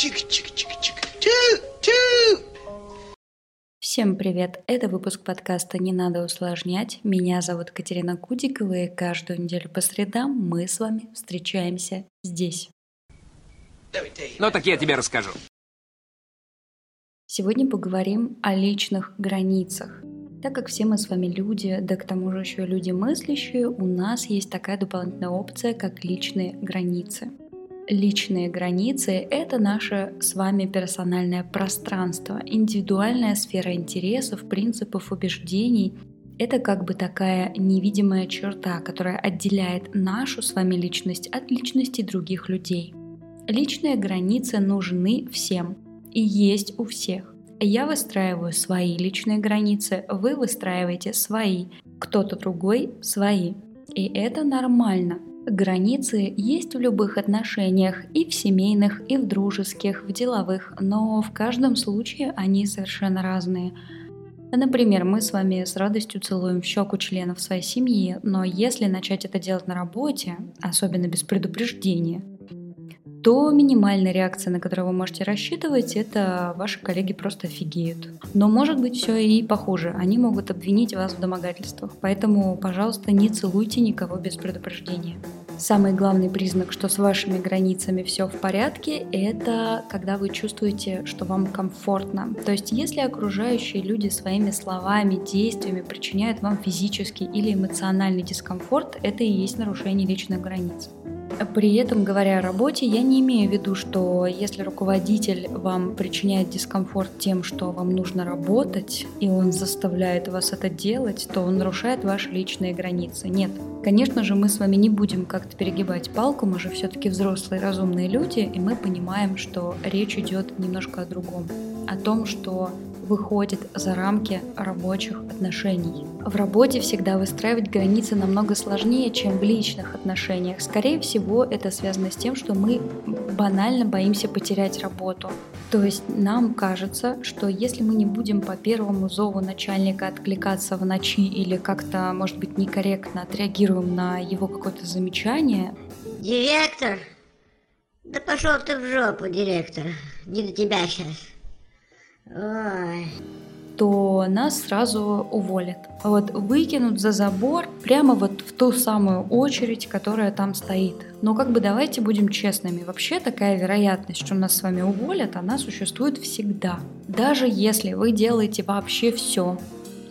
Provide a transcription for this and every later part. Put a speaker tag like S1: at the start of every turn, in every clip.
S1: Чик-чик-чик-чик. Тю-тю.
S2: Всем привет! Это выпуск подкаста «Не надо усложнять». Меня зовут Катерина Кудикова, и каждую неделю по средам мы с вами встречаемся здесь.
S3: Ну так я тебе расскажу.
S2: Сегодня поговорим о личных границах. Так как все мы с вами люди, да к тому же еще люди мыслящие, у нас есть такая дополнительная опция, как личные границы. Личные границы — это наше с вами персональное пространство, индивидуальная сфера интересов, принципов, убеждений. Это как бы такая невидимая черта, которая отделяет нашу с вами личность от личности других людей. Личные границы нужны всем и есть у всех. Я выстраиваю свои личные границы, вы выстраиваете свои, кто-то другой свои. И это нормально. Границы есть в любых отношениях, и в семейных, и в дружеских, в деловых, но в каждом случае они совершенно разные. Например, мы с вами с радостью целуем в щеку членов своей семьи, но если начать это делать на работе, особенно без предупреждения, то минимальная реакция, на которую вы можете рассчитывать, это ваши коллеги просто офигеют. Но может быть все и похуже. Они могут обвинить вас в домогательствах. Поэтому, пожалуйста, не целуйте никого без предупреждения. Самый главный признак, что с вашими границами все в порядке, это когда вы чувствуете, что вам комфортно. То есть, если окружающие люди своими словами, действиями причиняют вам физический или эмоциональный дискомфорт, это и есть нарушение личных границ. При этом, говоря о работе, я не имею в виду, что если руководитель вам причиняет дискомфорт тем, что вам нужно работать, и он заставляет вас это делать, то он нарушает ваши личные границы. Нет. Конечно же, мы с вами не будем как-то перегибать палку, мы же все-таки взрослые разумные люди, и мы понимаем, что речь идет немножко о другом. О том, что выходит за рамки рабочих отношений. В работе всегда выстраивать границы намного сложнее, чем в личных отношениях. Скорее всего, это связано с тем, что мы банально боимся потерять работу. То есть нам кажется, что если мы не будем по первому зову начальника откликаться в ночи или как-то, может быть, некорректно отреагируем на его какое-то замечание...
S4: Директор? Да пошел ты в жопу, директор. Не до тебя сейчас.
S2: То нас сразу уволят. Вот выкинут за забор прямо вот в ту самую очередь, которая там стоит. Но как бы давайте будем честными, вообще такая вероятность, что нас с вами уволят, она существует всегда. Даже если вы делаете вообще все,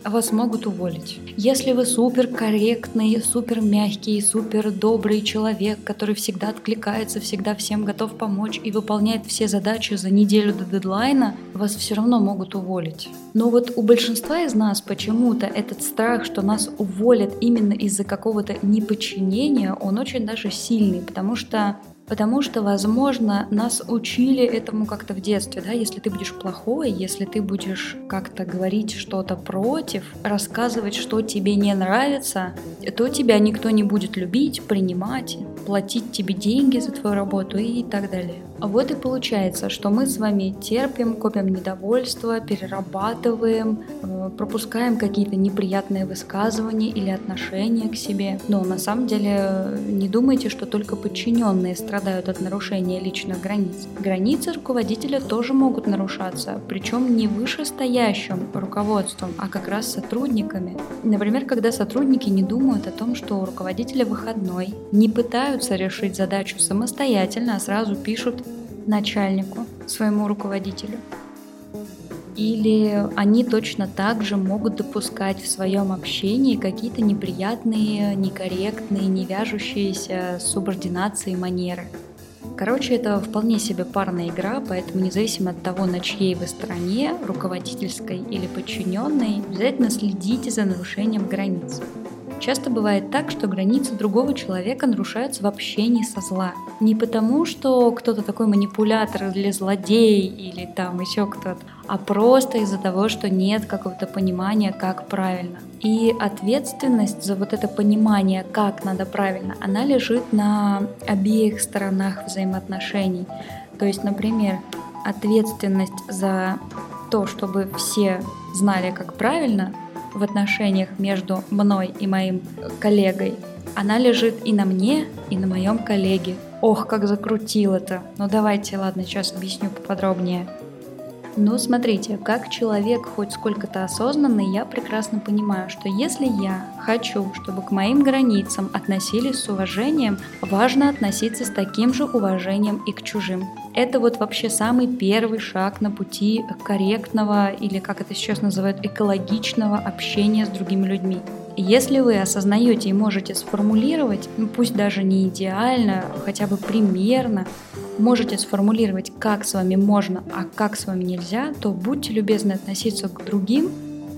S2: вас могут уволить. Если вы супер корректный, супер мягкий, супер добрый человек, который всегда откликается, всегда всем готов помочь и выполняет все задачи за неделю до дедлайна, вас все равно могут уволить. Но вот у большинства из нас почему-то этот страх, что нас уволят именно из-за какого-то неподчинения, он очень даже сильный, потому что Потому что, возможно, нас учили этому как-то в детстве, да, если ты будешь плохой, если ты будешь как-то говорить что-то против, рассказывать, что тебе не нравится, то тебя никто не будет любить, принимать, платить тебе деньги за твою работу и так далее. Вот и получается, что мы с вами терпим, копим недовольство, перерабатываем, э, пропускаем какие-то неприятные высказывания или отношения к себе. Но на самом деле не думайте, что только подчиненные страдают от нарушения личных границ. Границы руководителя тоже могут нарушаться, причем не вышестоящим руководством, а как раз сотрудниками. Например, когда сотрудники не думают о том, что у руководителя выходной, не пытаются решить задачу самостоятельно, а сразу пишут начальнику, своему руководителю. Или они точно так же могут допускать в своем общении какие-то неприятные, некорректные, не вяжущиеся с субординацией манеры. Короче, это вполне себе парная игра, поэтому независимо от того, на чьей вы стороне, руководительской или подчиненной, обязательно следите за нарушением границ. Часто бывает так, что границы другого человека нарушаются в общении со зла. Не потому, что кто-то такой манипулятор или злодей, или там еще кто-то, а просто из-за того, что нет какого-то понимания, как правильно. И ответственность за вот это понимание, как надо правильно, она лежит на обеих сторонах взаимоотношений. То есть, например, ответственность за то, чтобы все знали, как правильно, в отношениях между мной и моим коллегой, она лежит и на мне, и на моем коллеге. Ох, как закрутил это. Ну давайте, ладно, сейчас объясню поподробнее. Но смотрите, как человек хоть сколько-то осознанный, я прекрасно понимаю, что если я хочу, чтобы к моим границам относились с уважением, важно относиться с таким же уважением и к чужим. Это вот вообще самый первый шаг на пути корректного или, как это сейчас называют, экологичного общения с другими людьми. Если вы осознаете и можете сформулировать, ну пусть даже не идеально, хотя бы примерно, можете сформулировать, как с вами можно, а как с вами нельзя, то будьте любезны относиться к другим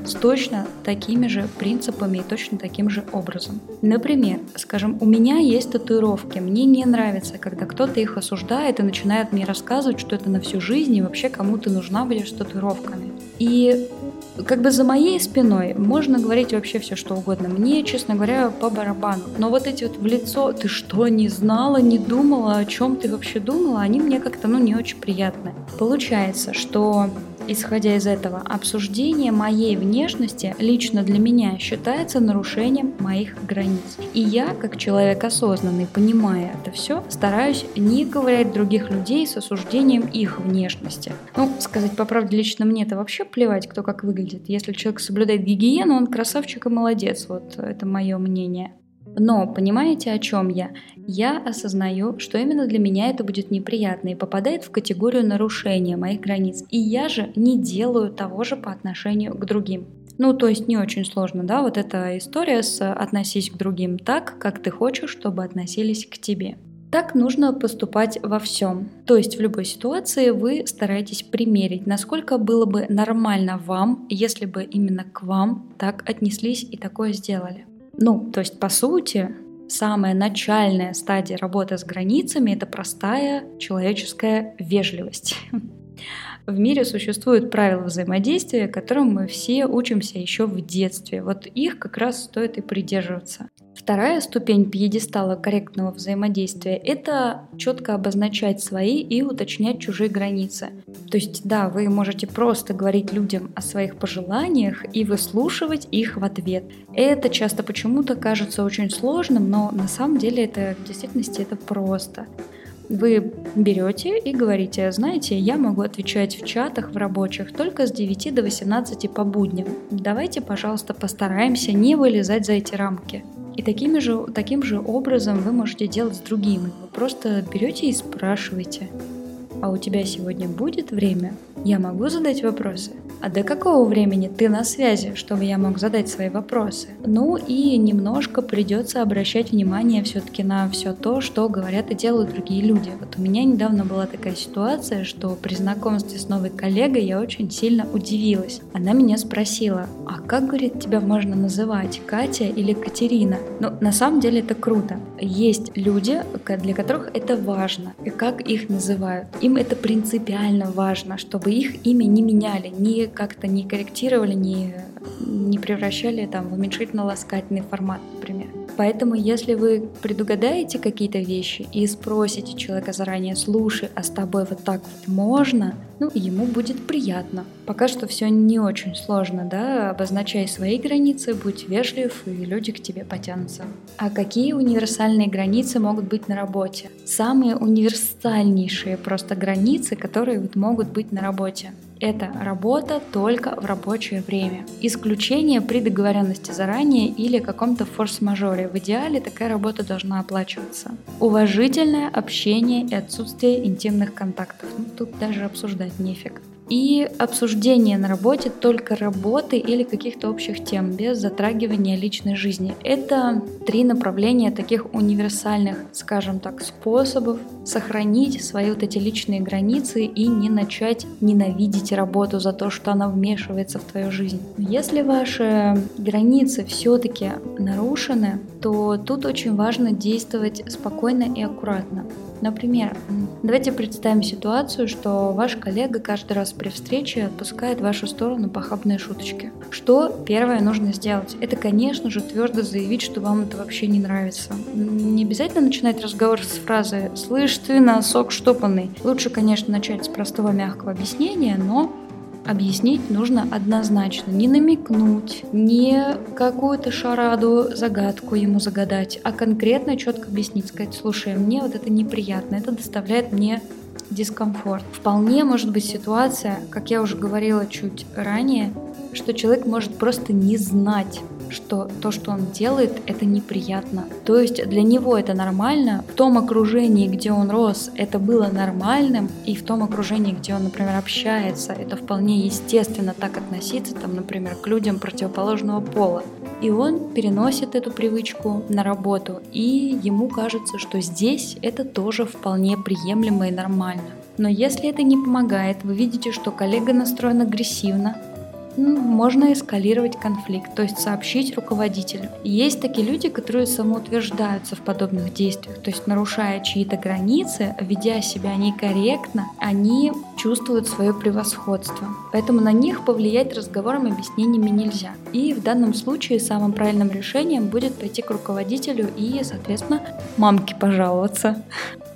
S2: с точно такими же принципами и точно таким же образом. Например, скажем, у меня есть татуировки, мне не нравится, когда кто-то их осуждает и начинает мне рассказывать, что это на всю жизнь и вообще кому ты нужна будешь с татуировками. И как бы за моей спиной можно говорить вообще все, что угодно. Мне, честно говоря, по барабану. Но вот эти вот в лицо, ты что, не знала, не думала, о чем ты вообще думала, они мне как-то, ну, не очень приятны. Получается, что Исходя из этого, обсуждение моей внешности лично для меня считается нарушением моих границ. И я, как человек осознанный, понимая это все, стараюсь не ковырять других людей с осуждением их внешности. Ну, сказать по правде, лично мне это вообще плевать, кто как выглядит. Если человек соблюдает гигиену, он красавчик и молодец. Вот это мое мнение. Но понимаете, о чем я? Я осознаю, что именно для меня это будет неприятно и попадает в категорию нарушения моих границ. И я же не делаю того же по отношению к другим. Ну, то есть не очень сложно, да, вот эта история с «относись к другим так, как ты хочешь, чтобы относились к тебе». Так нужно поступать во всем. То есть в любой ситуации вы стараетесь примерить, насколько было бы нормально вам, если бы именно к вам так отнеслись и такое сделали. Ну, то есть, по сути, самая начальная стадия работы с границами — это простая человеческая вежливость. В мире существуют правила взаимодействия, которым мы все учимся еще в детстве. Вот их как раз стоит и придерживаться. Вторая ступень пьедестала корректного взаимодействия – это четко обозначать свои и уточнять чужие границы. То есть, да, вы можете просто говорить людям о своих пожеланиях и выслушивать их в ответ. Это часто почему-то кажется очень сложным, но на самом деле это в действительности это просто. Вы берете и говорите, знаете, я могу отвечать в чатах, в рабочих только с 9 до 18 по будням. Давайте, пожалуйста, постараемся не вылезать за эти рамки. И такими же, таким же образом вы можете делать с другими. Вы просто берете и спрашиваете, а у тебя сегодня будет время? Я могу задать вопросы? А до какого времени ты на связи, чтобы я мог задать свои вопросы? Ну и немножко придется обращать внимание все-таки на все то, что говорят и делают другие люди. Вот у меня недавно была такая ситуация, что при знакомстве с новой коллегой я очень сильно удивилась. Она меня спросила, а как, говорит, тебя можно называть, Катя или Катерина? Ну, на самом деле это круто. Есть люди, для которых это важно, и как их называют. Им это принципиально важно, чтобы их имя не меняли, не как-то не корректировали, не, не превращали там, в уменьшительно-ласкательный формат, например. Поэтому, если вы предугадаете какие-то вещи и спросите человека заранее, слушай, а с тобой вот так вот можно, ну, ему будет приятно. Пока что все не очень сложно, да, обозначай свои границы, будь вежлив, и люди к тебе потянутся. А какие универсальные границы могут быть на работе? Самые универсальнейшие просто границы, которые вот могут быть на работе это работа только в рабочее время. Исключение при договоренности заранее или каком-то форс-мажоре. В идеале такая работа должна оплачиваться. Уважительное общение и отсутствие интимных контактов. Ну, тут даже обсуждать нефиг и обсуждение на работе только работы или каких-то общих тем, без затрагивания личной жизни. Это три направления таких универсальных, скажем так, способов сохранить свои вот эти личные границы и не начать ненавидеть работу за то, что она вмешивается в твою жизнь. Если ваши границы все-таки нарушены, то тут очень важно действовать спокойно и аккуратно. Например, давайте представим ситуацию, что ваш коллега каждый раз при встрече отпускает в вашу сторону похабные шуточки. Что первое нужно сделать? Это, конечно же, твердо заявить, что вам это вообще не нравится. Не обязательно начинать разговор с фразы «Слышь ты, носок штопанный». Лучше, конечно, начать с простого мягкого объяснения, но Объяснить нужно однозначно. Не намекнуть, не какую-то шараду, загадку ему загадать, а конкретно четко объяснить, сказать, слушай, мне вот это неприятно, это доставляет мне дискомфорт. Вполне может быть ситуация, как я уже говорила чуть ранее, что человек может просто не знать, что то, что он делает, это неприятно. То есть для него это нормально, в том окружении, где он рос, это было нормальным, и в том окружении, где он, например, общается, это вполне естественно так относиться, там, например, к людям противоположного пола. И он переносит эту привычку на работу, и ему кажется, что здесь это тоже вполне приемлемо и нормально. Но если это не помогает, вы видите, что коллега настроен агрессивно, можно эскалировать конфликт, то есть сообщить руководителю. Есть такие люди, которые самоутверждаются в подобных действиях, то есть нарушая чьи-то границы, ведя себя некорректно, они чувствуют свое превосходство. Поэтому на них повлиять разговором и объяснениями нельзя. И в данном случае самым правильным решением будет пойти к руководителю и, соответственно, мамке пожаловаться.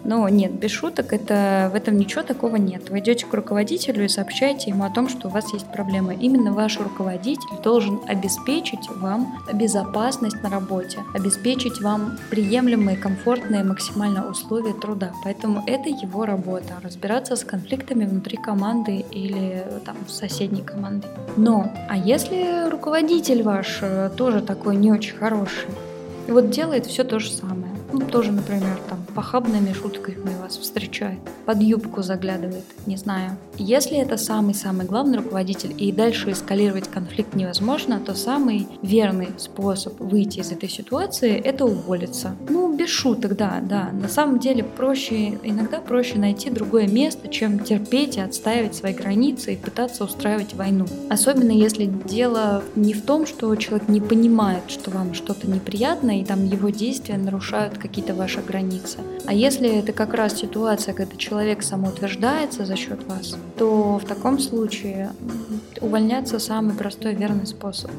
S2: Но нет, без шуток, это, в этом ничего такого нет. Вы идете к руководителю и сообщаете ему о том, что у вас есть проблемы. Именно ваш руководитель должен обеспечить вам безопасность на работе, обеспечить вам приемлемые, комфортные, максимально условия труда. Поэтому это его работа, разбираться с конфликтами внутри команды или там соседней команды. Но, а если руководитель ваш э, тоже такой не очень хороший, и вот делает все то же самое, ну, тоже, например, там, похабными шутками вас встречает, под юбку заглядывает, не знаю. Если это самый-самый главный руководитель, и дальше эскалировать конфликт невозможно, то самый верный способ выйти из этой ситуации – это уволиться. Ну, без шуток, да, да. На самом деле проще, иногда проще найти другое место, чем терпеть и отстаивать свои границы и пытаться устраивать войну. Особенно если дело не в том, что человек не понимает, что вам что-то неприятно, и там его действия нарушают какие-то ваши границы. А если это как раз ситуация, когда человек самоутверждается за счет вас, то в таком случае увольняться самый простой верный способ.